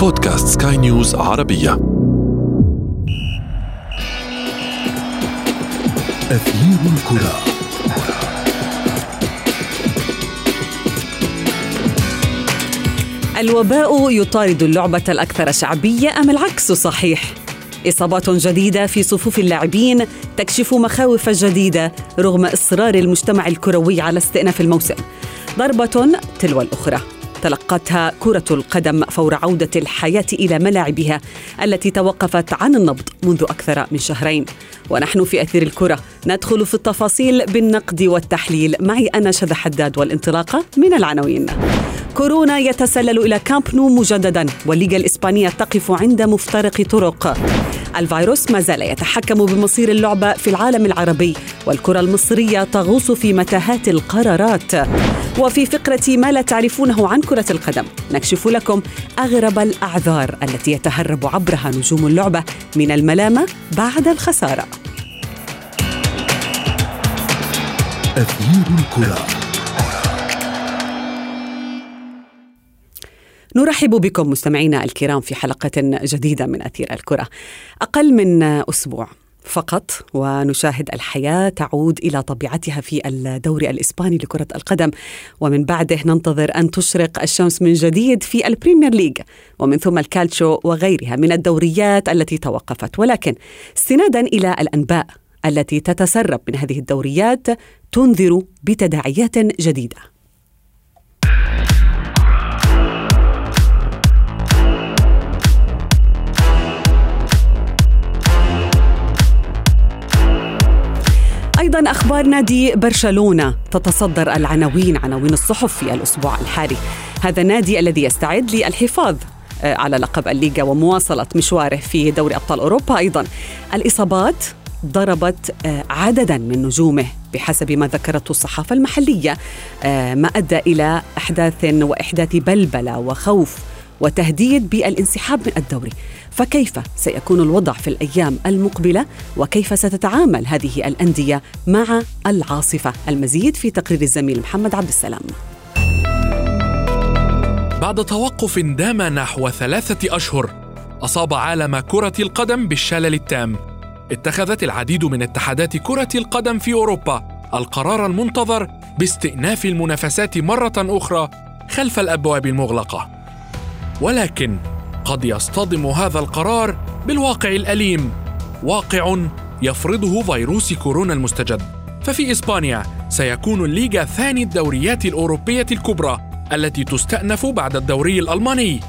بودكاست سكاي نيوز عربية. أثير الكرة. الوباء يطارد اللعبة الأكثر شعبية أم العكس صحيح؟ إصابات جديدة في صفوف اللاعبين تكشف مخاوف جديدة رغم إصرار المجتمع الكروي على استئناف الموسم. ضربة تلو الأخرى. تلقتها كرة القدم فور عودة الحياة إلى ملاعبها التي توقفت عن النبض منذ أكثر من شهرين. ونحن في أثير الكرة ندخل في التفاصيل بالنقد والتحليل. معي أنا شذى حداد والانطلاقة من العناوين. كورونا يتسلل إلى كامب نو مجددا والليغا الإسبانية تقف عند مفترق طرق. الفيروس ما زال يتحكم بمصير اللعبة في العالم العربي والكرة المصرية تغوص في متاهات القرارات. وفي فقرة ما لا تعرفونه عن كرة القدم نكشف لكم أغرب الأعذار التي يتهرب عبرها نجوم اللعبة من الملامة بعد الخسارة. أثير الكرة. نرحب بكم مستمعينا الكرام في حلقة جديدة من أثير الكرة. أقل من أسبوع فقط ونشاهد الحياة تعود إلى طبيعتها في الدوري الإسباني لكرة القدم. ومن بعده ننتظر أن تشرق الشمس من جديد في البريمير ليج ومن ثم الكالتشو وغيرها من الدوريات التي توقفت. ولكن استنادا إلى الأنباء التي تتسرب من هذه الدوريات تنذر بتداعيات جديدة. أيضا أخبار نادي برشلونة. تتصدر العناوين عناوين الصحف في الأسبوع الحالي هذا النادي الذي يستعد للحفاظ آه، على لقب الليغا ومواصلة مشواره في دوري أبطال أوروبا أيضا. الإصابات ضربت آه، عددا من نجومه بحسب ما ذكرته الصحافة المحلية آه، ما أدى إلى أحداث وإحداث بلبلة وخوف وتهديد بالانسحاب من الدوري. فكيف سيكون الوضع في الأيام المقبلة؟ وكيف ستتعامل هذه الأندية مع العاصفة؟ المزيد في تقرير الزميل محمد عبد السلام. بعد توقف دام نحو ثلاثة أشهر أصاب عالم كرة القدم بالشلل التام. اتخذت العديد من اتحادات كرة القدم في أوروبا القرار المنتظر باستئناف المنافسات مرة أخرى خلف الأبواب المغلقة. ولكن قد يصطدم هذا القرار بالواقع الأليم. واقع يفرضه فيروس كورونا المستجد. ففي إسبانيا سيكون الليغا ثاني الدوريات الأوروبية الكبرى التي تستأنف بعد الدوري الألماني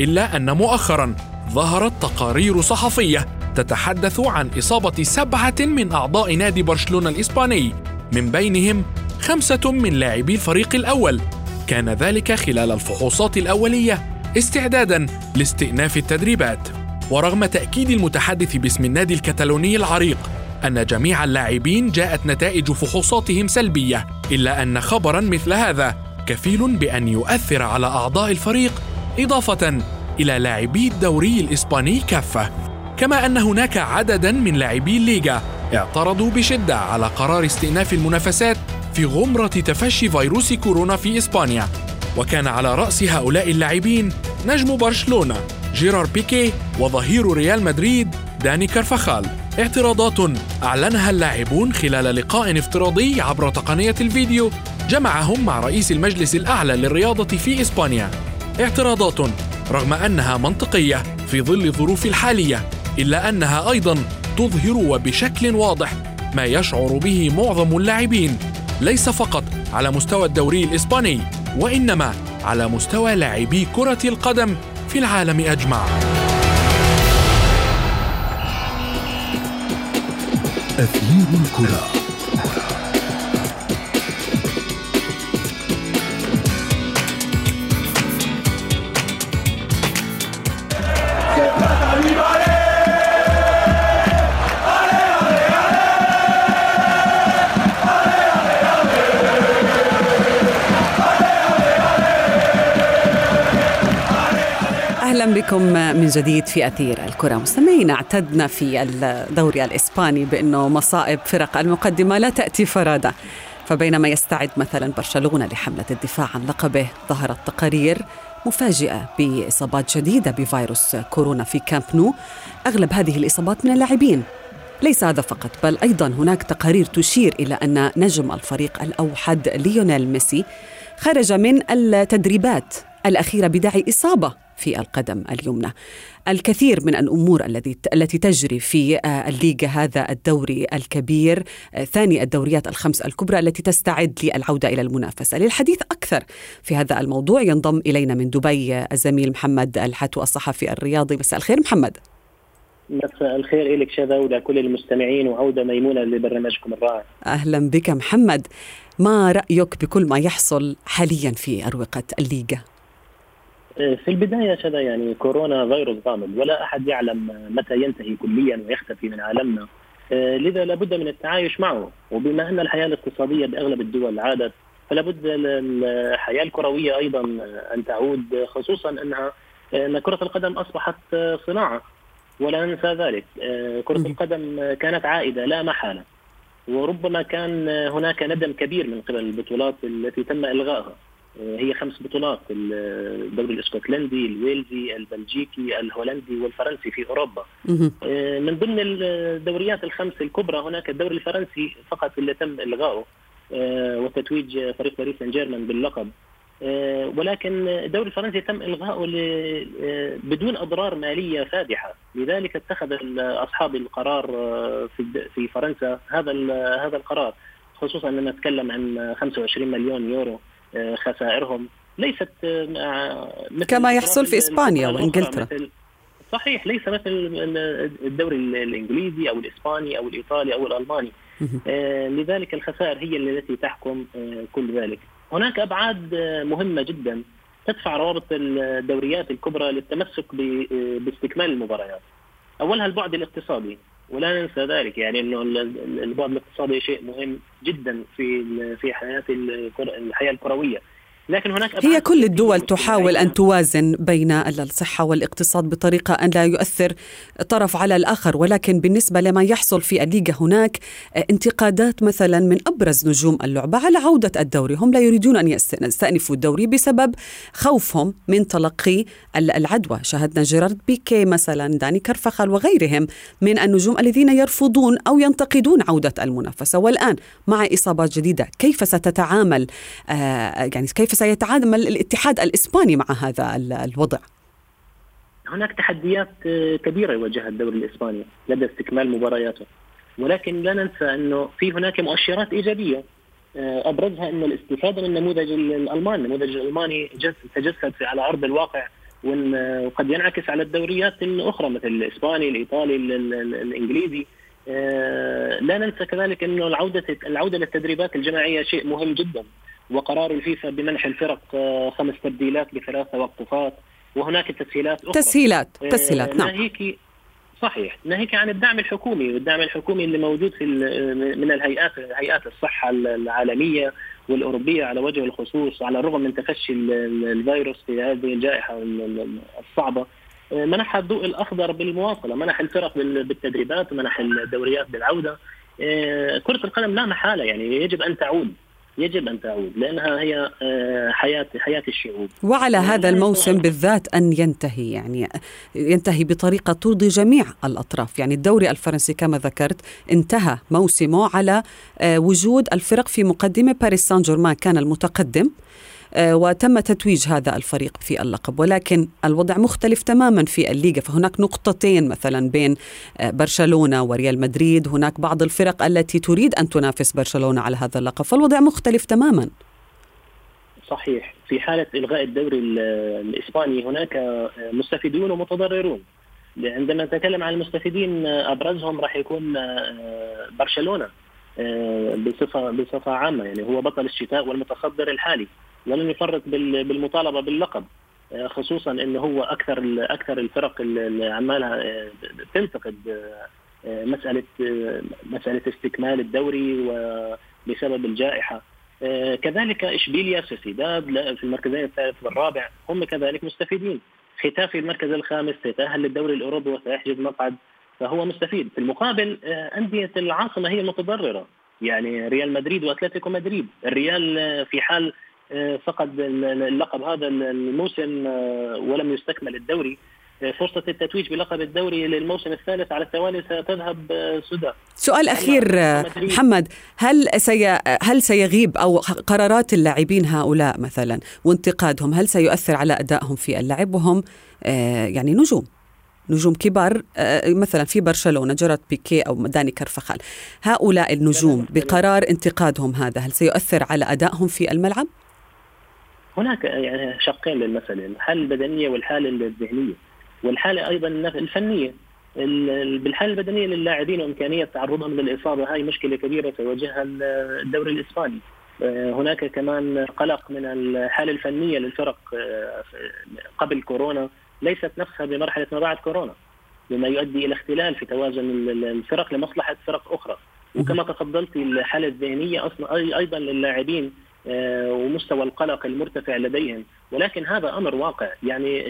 إلا أن مؤخرا ظهرت تقارير صحفية تتحدث عن إصابة سبعة من أعضاء نادي برشلونة الإسباني من بينهم خمسة من لاعبي الفريق الأول. كان ذلك خلال الفحوصات الأولية. استعدادا لاستئناف التدريبات. ورغم تأكيد المتحدث باسم النادي الكتالوني العريق أن جميع اللاعبين جاءت نتائج فحوصاتهم سلبية إلا أن خبرا مثل هذا كفيل بأن يؤثر على أعضاء الفريق إضافة إلى لاعبي الدوري الإسباني كافة. كما أن هناك عددا من لاعبي الليغا اعترضوا بشدة على قرار استئناف المنافسات في غمرة تفشي فيروس كورونا في إسبانيا. وكان على رأس هؤلاء اللاعبين نجم برشلونة جيرار بيكي وظهير ريال مدريد داني كارفخال اعتراضات أعلنها اللاعبون خلال لقاء افتراضي عبر تقنية الفيديو جمعهم مع رئيس المجلس الأعلى للرياضة في إسبانيا. اعتراضات رغم أنها منطقية في ظل الظروف الحالية إلا أنها أيضا تظهر وبشكل واضح ما يشعر به معظم اللاعبين. ليس فقط على مستوى الدوري الإسباني وإنما على مستوى لاعبي كرة القدم في العالم أجمع. أثير الكرة أهلا بكم من جديد في أثير الكرة. مستمعينا اعتدنا في الدوري الإسباني بأنه مصائب فرق المقدمة لا تأتي فرادى فبينما يستعد مثلا برشلونة لحملة الدفاع عن لقبه ظهرت تقارير مفاجئة بإصابات جديدة بفيروس كورونا في كامب نو. أغلب هذه الإصابات من اللاعبين. ليس هذا فقط بل أيضا هناك تقارير تشير إلى أن نجم الفريق الأوحد ليونيل ميسي خرج من التدريبات الأخيرة بداعي إصابة. في القدم اليمنى. الكثير من الأمور التي التي تجري في آه، الليغا هذا الدوري الكبير آه، ثاني الدوريات الخمس الكبرى التي تستعد للعودة إلى المنافسة. للحديث أكثر في هذا الموضوع ينضم إلينا من دبي آه، الزميل محمد الحتو الصحفي الرياضي. مساء الخير محمد. مساء الخير لك شذا ولكل المستمعين وعودة ميمونة لبرنامجكم الرائع. أهلا بك محمد. ما رأيك بكل ما يحصل حاليا في أروقة الليغا؟ في البداية شذا يعني كورونا فيروس غامض ولا أحد يعلم متى ينتهي كليا ويختفي من عالمنا. لذا لابد من التعايش معه. وبما أن الحياة الاقتصادية بأغلب الدول عادت فلا بد الحياة الكروية أيضا أن تعود خصوصا أنها أن كرة القدم أصبحت صناعة. ولا ننسى ذلك. كرة القدم كانت عائدة لا محالة. وربما كان هناك ندم كبير من قبل البطولات التي تم إلغائها. هي خمس بطولات الدوري الإسكتلندي، الويلزي، البلجيكي، الهولندي والفرنسي في أوروبا. من ضمن الدوريات الخمس الكبرى هناك الدوري الفرنسي فقط اللي تم إلغائه وتتويج فريق باريس سان جيرمان باللقب. ولكن الدوري الفرنسي تم إلغائه بدون أضرار مالية فادحة، لذلك اتخذ أصحاب القرار في في فرنسا هذا هذا القرار خصوصا أن نتكلم عن 25 مليون يورو خسائرهم. ليست مثل كما يحصل في إسبانيا وإنجلترا. صحيح ليس مثل الدوري الإنجليزي أو الإسباني أو الإيطالي أو الألماني. آه لذلك الخسائر هي التي تحكم آه كل ذلك. هناك أبعاد مهمة جدا تدفع روابط الدوريات الكبرى للتمسك باستكمال المباريات. أولها البعد الاقتصادي. ولا ننسى ذلك. يعني إنه البعد الاقتصادي شيء مهم جدا في في حياة الحياة الكروية. لكن هناك هي كل الدول تحاول أن توازن بين الصحة والاقتصاد بطريقة أن لا يؤثر طرف على الآخر ولكن بالنسبة لما يحصل في الليغا هناك انتقادات مثلا من أبرز نجوم اللعبة على عودة الدوري. هم لا يريدون أن يستأنفوا الدوري بسبب خوفهم من تلقي العدوى. شاهدنا جيرارد بيكي مثلا داني كرفخال وغيرهم من النجوم الذين يرفضون أو ينتقدون عودة المنافسة. والآن مع إصابات جديدة كيف ستتعامل آه يعني كيف سيتعامل الاتحاد الإسباني مع هذا الوضع؟ هناك تحديات كبيرة يواجهها الدوري الإسباني لدى استكمال مبارياته. ولكن لا ننسى أنه في هناك مؤشرات إيجابية. أبرزها انه الاستفادة من النموذج الالماني، النموذج الألماني تجسد على أرض الواقع وقد ينعكس على الدوريات الأخرى مثل الإسباني، الإيطالي، الإنجليزي. لا ننسى كذلك أنه العوده العودة للتدريبات الجماعية شيء مهم جدا. وقرار الفيفا بمنح الفرق خمس تبديلات بثلاث توقفات وهناك تسهيلات أخرى. تسهيلات تسهيلات نعم. ناهيك صحيح. ناهيك عن الدعم الحكومي والدعم الحكومي اللي موجود في من الهيئات هيئات الصحة العالمية والأوروبية على وجه الخصوص على الرغم من تفشي الفيروس في هذه الجائحة الصعبة. منح الضوء الأخضر بالمواصلة منح الفرق بالتدريبات ومنح الدوريات بالعودة. كرة القدم لا محالة يعني يجب أن تعود. يجب أن تعود لأنها هي حياة حياة الشعوب. وعلى هذا الموسم بالذات أن ينتهي يعني ينتهي بطريقة ترضي جميع الأطراف. يعني الدوري الفرنسي كما ذكرت انتهى موسمه على وجود الفرق في مقدمة باريس سان جيرمان كان المتقدم. وتم تتويج هذا الفريق في اللقب ولكن الوضع مختلف تماما في الليغا فهناك نقطتين مثلا بين برشلونة وريال مدريد هناك بعض الفرق التي تريد أن تنافس برشلونة على هذا اللقب فالوضع مختلف تماما. صحيح. في حالة إلغاء الدوري الإسباني هناك مستفيدون ومتضررون. عندما نتكلم عن المستفيدين أبرزهم راح يكون برشلونة بصفه بصفة عامة يعني هو بطل الشتاء والمتصدر الحالي. ولن يفرط بالمطالبة باللقب. خصوصا انه هو أكثر أكثر الفرق اللي عمالها تنتقد مسألة مسألة استكمال الدوري وبسبب الجائحة. كذلك اشبيليا سوسيداد في المركزين الثالث والرابع هم كذلك مستفيدين. ختافي المركز الخامس سيتأهل للدوري الأوروبي وسيحجز مقعد فهو مستفيد. في المقابل أندية العاصمة هي المتضرره يعني ريال مدريد وأتلتيكو مدريد. الريال في حال فقد اللقب هذا الموسم ولم يستكمل الدوري. فرصة التتويج بلقب الدوري للموسم الثالث على التوالي ستذهب سدى سؤال أخير محمد هل سي هل سيغيب أو قرارات اللاعبين هؤلاء مثلا وانتقادهم هل سيؤثر على أدائهم في اللعب وهم يعني نجوم؟ نجوم كبار مثلا في برشلونة جرت بيكي أو داني كرفخال هؤلاء النجوم بقرار انتقادهم هذا هل سيؤثر على أدائهم في الملعب؟ هناك يعني شقين للمساله الحالة البدنية والحالة الذهنية والحالة أيضا الفنية. بالحالة البدنية للاعبين وإمكانية تعرضهم للإصابة هاي مشكلة كبيرة تواجهها الدوري الإسباني. هناك كمان قلق من الحالة الفنية للفرق قبل كورونا ليست نفسها بمرحلة ما بعد كورونا مما يؤدي إلى اختلال في توازن الفرق لمصلحة فرق أخرى. وكما تفضلت الحالة الذهنية أصلا أيضا للاعبين ومستوى القلق المرتفع لديهم. ولكن هذا أمر واقع. يعني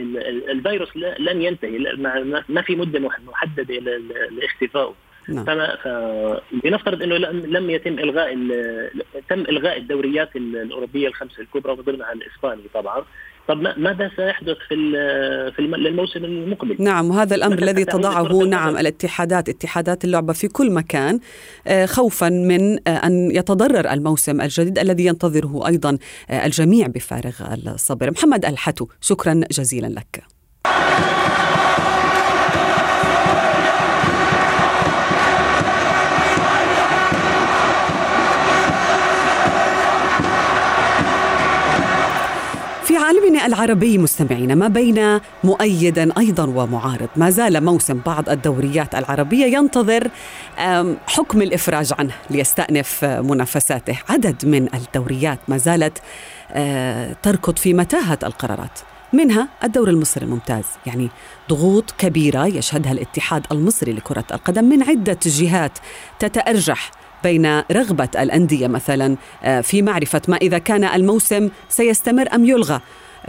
الفيروس لن ينتهي. ما في مدة محددة لاختفائه. نعم. فما فلنفترض إنه لم يتم إلغاء تم إلغاء الدوريات الأوروبية الخمسة الكبرى ومن ضمنها الإسباني طبعا. طب ماذا سيحدث في في الموسم المقبل؟ نعم وهذا الأمر الذي تضعه نعم الاتحادات اتحادات اللعبة في كل مكان خوفا من أن يتضرر الموسم الجديد الذي ينتظره أيضا الجميع بفارغ الصبر. محمد الحتو شكرا جزيلا لك. العربي مستمعين ما بين مؤيد أيضا ومعارض. ما زال موسم بعض الدوريات العربية ينتظر حكم الإفراج عنه ليستأنف منافساته. عدد من الدوريات ما زالت تركض في متاهة القرارات. منها الدوري المصري الممتاز يعني ضغوط كبيرة يشهدها الاتحاد المصري لكرة القدم من عدة جهات تتأرجح بين رغبة الأندية مثلا في معرفة ما إذا كان الموسم سيستمر أم يلغى.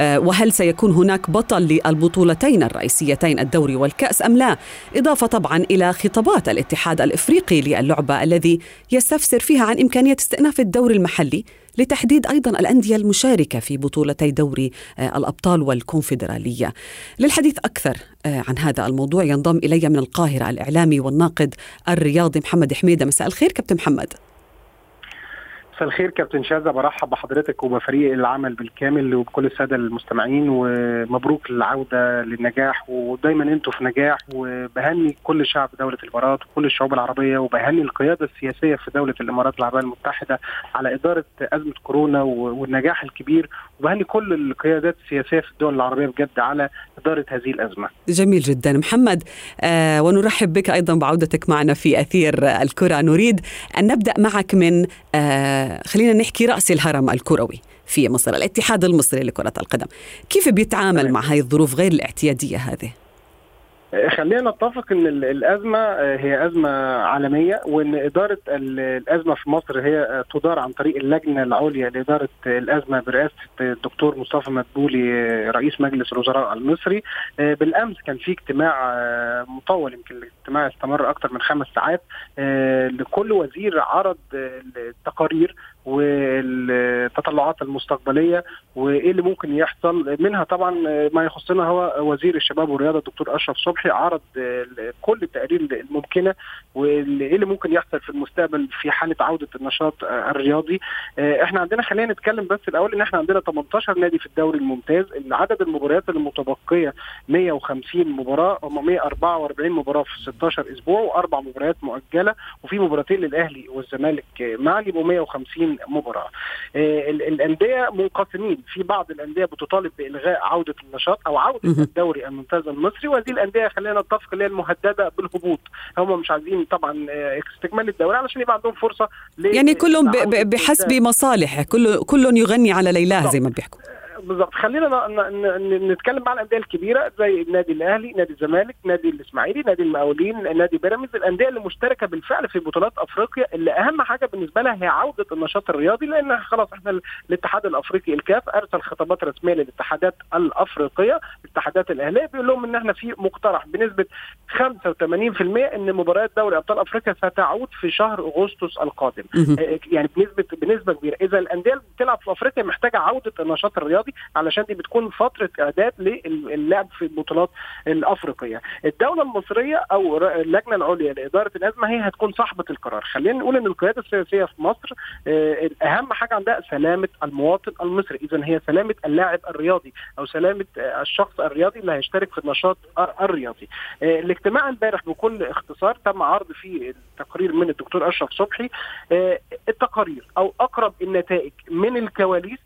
وهل سيكون هناك بطل للبطولتين الرئيسيتين الدوري والكأس أم لا إضافة طبعا إلى خطابات الاتحاد الإفريقي للعبة الذي يستفسر فيها عن إمكانية استئناف الدوري المحلي لتحديد أيضا الأندية المشاركة في بطولتي دوري الأبطال والكونفدرالية. للحديث أكثر عن هذا الموضوع ينضم إلي من القاهرة الإعلامي والناقد الرياضي محمد حميدة مساء الخير كابتن محمد. مساء الخير كابتن شاذة برحب بحضرتك وبفريق العمل بالكامل وبكل السادة المستمعين ومبروك العودة للنجاح. ودايما أنتم في نجاح وبهني كل شعب دولة الإمارات وكل الشعوب العربية وبهني القيادة السياسية في دولة الإمارات العربية المتحدة على إدارة أزمة كورونا والنجاح الكبير. وبهني كل القيادات السياسية في الدول العربية بجد على إدارة هذه الأزمة. جميل جدا. محمد آه ونرحب بك أيضا بعودتك معنا في أثير الكرة. نريد أن نبدأ معك من آه خلينا نحكي رأس الهرم الكروي في مصر الاتحاد المصري لكرة القدم. كيف بيتعامل مع هذه الظروف غير الاعتيادية هذه؟ خلينا نتفق إن الأزمة هي أزمة عالمية وإن إدارة الأزمة في مصر هي تدار عن طريق اللجنة العليا لإدارة الأزمة برئاسة الدكتور مصطفى مدبولي رئيس مجلس الوزراء المصري. بالأمس كان في اجتماع مطول يمكن الاجتماع استمر أكثر من خمس ساعات لكل وزير عرض التقارير والتطلعات المستقبلية وإيه اللي ممكن يحصل. منها طبعا ما يخصنا هو وزير الشباب والرياضة الدكتور أشرف صبحي عرض كل التقارير الممكنة وإيه اللي ممكن يحصل في المستقبل في حالة عودة النشاط الرياضي. إحنا عندنا خلينا نتكلم بس الأول إن إحنا عندنا 18 نادي في الدوري الممتاز عدد المباريات المتبقية 150 مباراة هم 144 مباراة في 16 أسبوع وأربع مباريات مؤجلة وفي مباراتين للأهلي والزمالك. معا يبقوا 150 مباراة. الأندية منقسمين. في بعض الأندية بتطالب بإلغاء عودة النشاط أو عودة الدوري الممتاز المصري وهذه الأندية خلينا نتفق اللي هي المهددة بالهبوط. هم مش عايزين طبعا استكمال الدوري علشان يبقى عندهم فرصة يعني كلهم بحسب مصالح كل كل يغني على ليلاه زي ما بيحكوا. بالظبط خلينا نتكلم مع الأندية الكبيرة زي النادي الأهلي نادي الزمالك نادي الإسماعيلي نادي المقاولين نادي بيراميدز. الأندية اللي مشتركة بالفعل في بطولات أفريقيا اللي أهم حاجة بالنسبة لها هي عودة النشاط الرياضي لأن خلاص إحنا ال- الاتحاد الأفريقي الكاف أرسل خطابات رسمية للاتحادات الأفريقية الاتحادات الأهلية بيقول لهم إن إحنا في مقترح بنسبة 85% إن مباريات دوري أبطال أفريقيا ستعود في شهر أغسطس القادم. آه، يعني بنسبه بنسبة كبيرة. إذا الأندية اللي بتلعب في أفريقيا محتاجة عودة النشاط الرياضي علشان دي بتكون فترة إعداد للعب في البطولات الأفريقية. الدولة المصرية أو اللجنة العليا لإدارة الأزمة هي هتكون صاحبة القرار. خلينا نقول إن القيادة السياسية في مصر آه، أهم حاجة عندها سلامة المواطن المصري. اذا هي سلامة اللاعب الرياضي أو سلامة آه، الشخص الرياضي اللي هيشترك في النشاط الر- الرياضي. آه، الاجتماع امبارح بكل اختصار تم عرض فيه التقرير من الدكتور أشرف صبحي. التقارير أو أقرب النتائج من الكواليس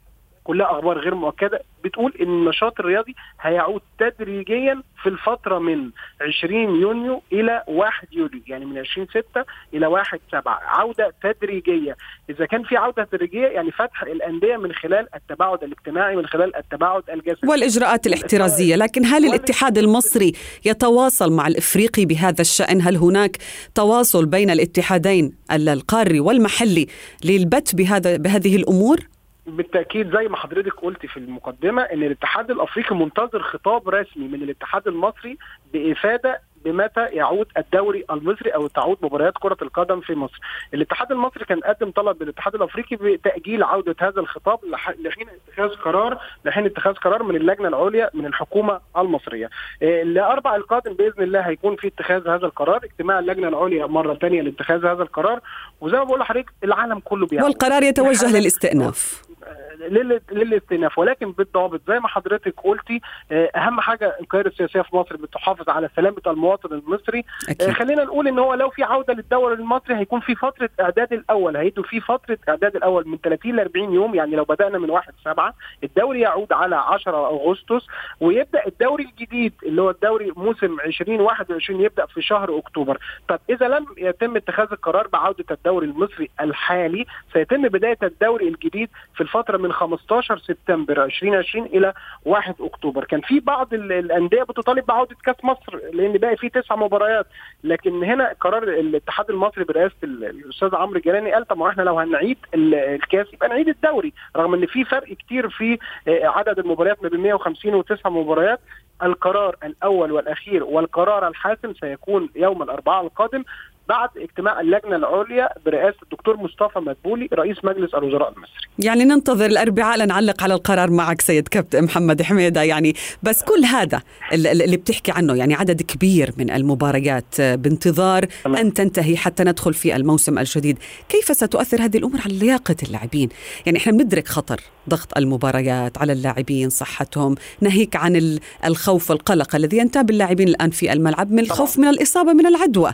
كلها أخبار غير مؤكدة بتقول إن النشاط الرياضي هيعود تدريجيا في الفترة من 20 يونيو إلى 1 يوليو يعني من 20 6 إلى 1 7 عودة تدريجية. إذا كان في عودة تدريجية يعني فتح الأندية من خلال التباعد الاجتماعي من خلال التباعد الجسدي. والإجراءات الاحترازية. لكن هل الاتحاد المصري يتواصل مع الإفريقي بهذا الشأن؟ هل هناك تواصل بين الاتحادين القاري والمحلي للبت بهذا بهذه الأمور؟ بالتأكيد زي ما حضرتك قلت في المقدمة إن الاتحاد الأفريقي منتظر خطاب رسمي من الاتحاد المصري بإفادة بمتى يعود الدوري المصري أو تعود مباريات كرة القدم في مصر. الاتحاد المصري كان قدم طلب للاتحاد الأفريقي بتأجيل عودة هذا الخطاب لح- لحين اتخاذ قرار لحين اتخاذ قرار من اللجنة العليا من الحكومة المصرية. الاربع القادم بإذن الله هيكون في اتخاذ هذا القرار، اجتماع اللجنة العليا مرة ثانية لاتخاذ هذا القرار وزي ما بقول لحضرتك العالم كله بيعمل والقرار يتوجه للاستئناف لل- للاستئناف ولكن بالضابط زي ما حضرتك قلتي آه، أهم حاجة القياده السياسية في مصر بتحافظ على سلامة المواطن المصري. آه، أكيد خلينا نقول إن هو لو في عودة للدوري المصري هيكون في فترة إعداد الأول. هيدوا في فترة إعداد الأول من 30 ل 40 يوم يعني لو بدأنا من 1 7 الدوري يعود على 10 أغسطس. ويبدأ الدوري الجديد اللي هو الدوري موسم 2021 يبدأ في شهر أكتوبر. طب إذا لم يتم اتخاذ القرار بعودة الدوري المصري الحالي سيتم بداية الدوري الجديد في الفترة من 15 سبتمبر 2020 إلى 1 أكتوبر. كان في بعض ال- الأندية بتطالب بعودة كأس مصر لأن باقي فيه تسع مباريات. لكن هنا قرار الاتحاد المصري برئاسة ال- الأستاذ عمرو جيلاني قال طب ما إحنا لو هنعيد ال- الكاس يبقى نعيد الدوري. رغم إن في فرق كتير في آه، عدد المباريات ما بين 150 وتسع مباريات. القرار الأول والأخير والقرار الحاسم سيكون يوم الأربعاء القادم. بعد اجتماع اللجنة العليا برئاسة الدكتور مصطفى مدبولي رئيس مجلس الوزراء المصري. يعني ننتظر الأربعاء لنعلق على القرار معك سيد كابتن محمد حميدة. يعني بس كل هذا ال- ال- اللي بتحكي عنه يعني عدد كبير من المباريات آه، بانتظار تمام. أن تنتهي حتى ندخل في الموسم الجديد. كيف ستؤثر هذه الأمور على لياقة اللاعبين؟ يعني إحنا بندرك خطر ضغط المباريات على اللاعبين صحتهم ناهيك عن ال- الخوف والقلق الذي ينتاب اللاعبين الآن في الملعب من الخوف من الإصابة من العدوى.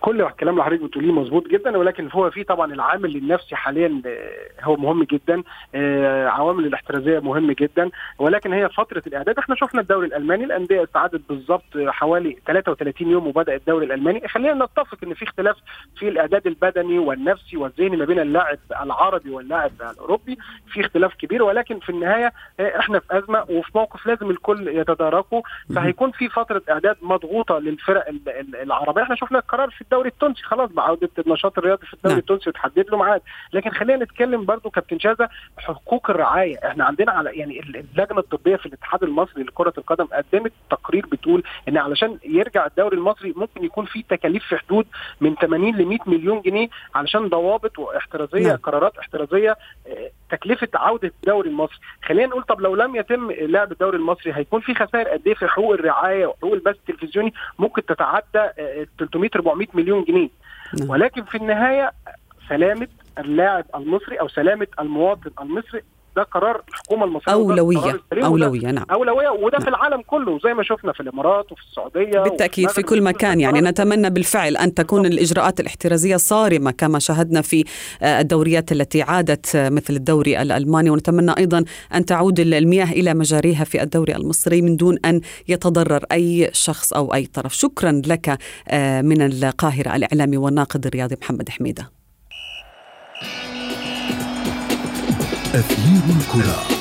كل الكلام اللي حضرتك بتقوليه مظبوط جدا ولكن هو في طبعا العامل النفسي حاليا آه، هو مهم جدا آه، عوامل الاحترازية مهم جدا ولكن هي فترة الإعداد. إحنا شفنا الدوري الألماني الأندية استعدت بالظبط حوالي 33 يوم وبدا الدوري الألماني. خلينا نتفق إن في اختلاف في الإعداد البدني والنفسي والذهني ما بين اللاعب العربي واللاعب الأوروبي. في اختلاف كبير ولكن في النهاية آه، إحنا في أزمة وفي موقف لازم الكل يتداركه. فهيكون في فترة إعداد مضغوطة للفرق ال- ال- العربية. إحنا شفنا القرار في الدوري التونسي خلاص بعوده النشاط الرياضي في الدوري نعم. التونسي وتحدد له ميعاد لكن خلينا نتكلم برضو كابتن شاذة حقوق الرعاية إحنا عندنا على يعني ال- اللجنة الطبية في الاتحاد المصري لكرة القدم قدمت تقرير بتقول إن علشان يرجع الدوري المصري ممكن يكون في تكاليف في حدود من 80 ل 100 مليون جنيه علشان ضوابط واحترازية نعم. قرارات احترازية آه، تكلفة عودة الدوري المصري. خلينا نقول طب لو لم يتم لعب الدوري المصري هيكون في خسائر قد إيه في حقوق الرعاية وحقوق البث التلفزيوني؟ ممكن تتعدى آه، 300 400 مليون جنيه. نعم. ولكن في النهاية سلامة اللاعب المصري أو سلامة المواطن المصري ده قرار الحكومة المصرية وده أولوية نعم. أولوية وده نعم. في العالم كله زي ما شفنا في الإمارات وفي السعودية بالتأكيد وفي في كل. مكان يعني نتمنى بالفعل أن تكون الإجراءات الاحترازية صارمة كما شاهدنا في آه، الدوريات التي عادت آه، مثل الدوري الألماني. ونتمنى أيضا أن تعود المياه إلى مجاريها في الدوري المصري من دون أن يتضرر أي شخص أو أي طرف. شكرا لك آه، من القاهرة الإعلامي والناقد الرياضي محمد حميدة. أثير الكرة.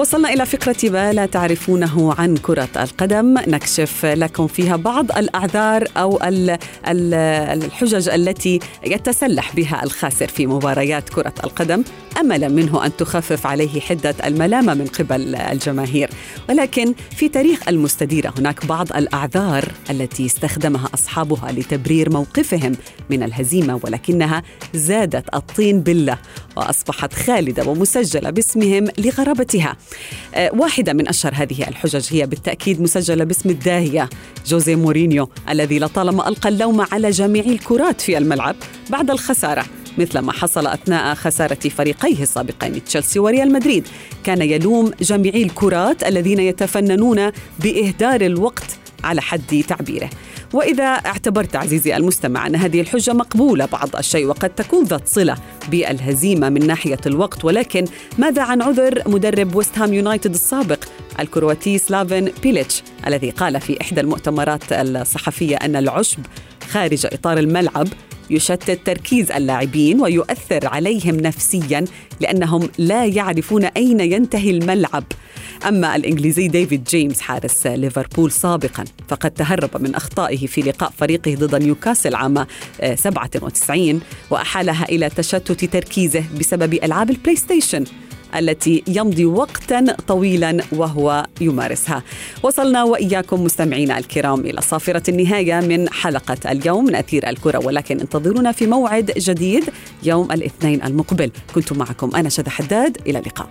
وصلنا إلى فقرة ما لا تعرفونه عن كرة القدم. نكشف لكم فيها بعض الأعذار أو الحجج التي يتسلح بها الخاسر في مباريات كرة القدم. املا منه أن تخفف عليه حدة الملامة من قبل الجماهير. ولكن في تاريخ المستديرة هناك بعض الأعذار التي استخدمها أصحابها لتبرير موقفهم من الهزيمة ولكنها زادت الطين بله وأصبحت خالدة ومسجلة باسمهم لغرابتها. آه، واحدة من أشهر هذه الحجج هي بالتأكيد مسجلة باسم الداهية جوزي مورينيو الذي لطالما ألقى اللوم على جميع الكرات في الملعب بعد الخسارة مثل ما حصل أثناء خسارة فريقيه السابقين تشيلسي وريال مدريد. كان يلوم جميعي الكرات الذين يتفننون بإهدار الوقت على حد تعبيره. وإذا اعتبرت عزيزي المستمع أن هذه الحجة مقبولة بعض الشيء وقد تكون ذات صلة بالهزيمة من ناحية الوقت ولكن ماذا عن عذر مدرب ويست هام يونايتد السابق الكرواتي سلافين بيليتش الذي قال في إحدى المؤتمرات الصحفية أن العشب خارج إطار الملعب يشتت تركيز اللاعبين ويؤثر عليهم نفسيا لأنهم لا يعرفون أين ينتهي الملعب. أما الإنجليزي ديفيد جيمس حارس ليفربول سابقا فقد تهرب من أخطائه في لقاء فريقه ضد نيوكاسل عام 97 وأحالها إلى تشتت تركيزه بسبب ألعاب البلاي ستيشن التي يمضي وقتا طويلا وهو يمارسها. وصلنا وإياكم مستمعينا الكرام إلى صافرة النهاية من حلقة اليوم من اثير الكرة ولكن انتظرونا في موعد جديد يوم الاثنين المقبل. كنت معكم أنا شذى حداد إلى اللقاء.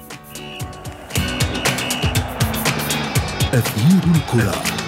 أثير الكرة.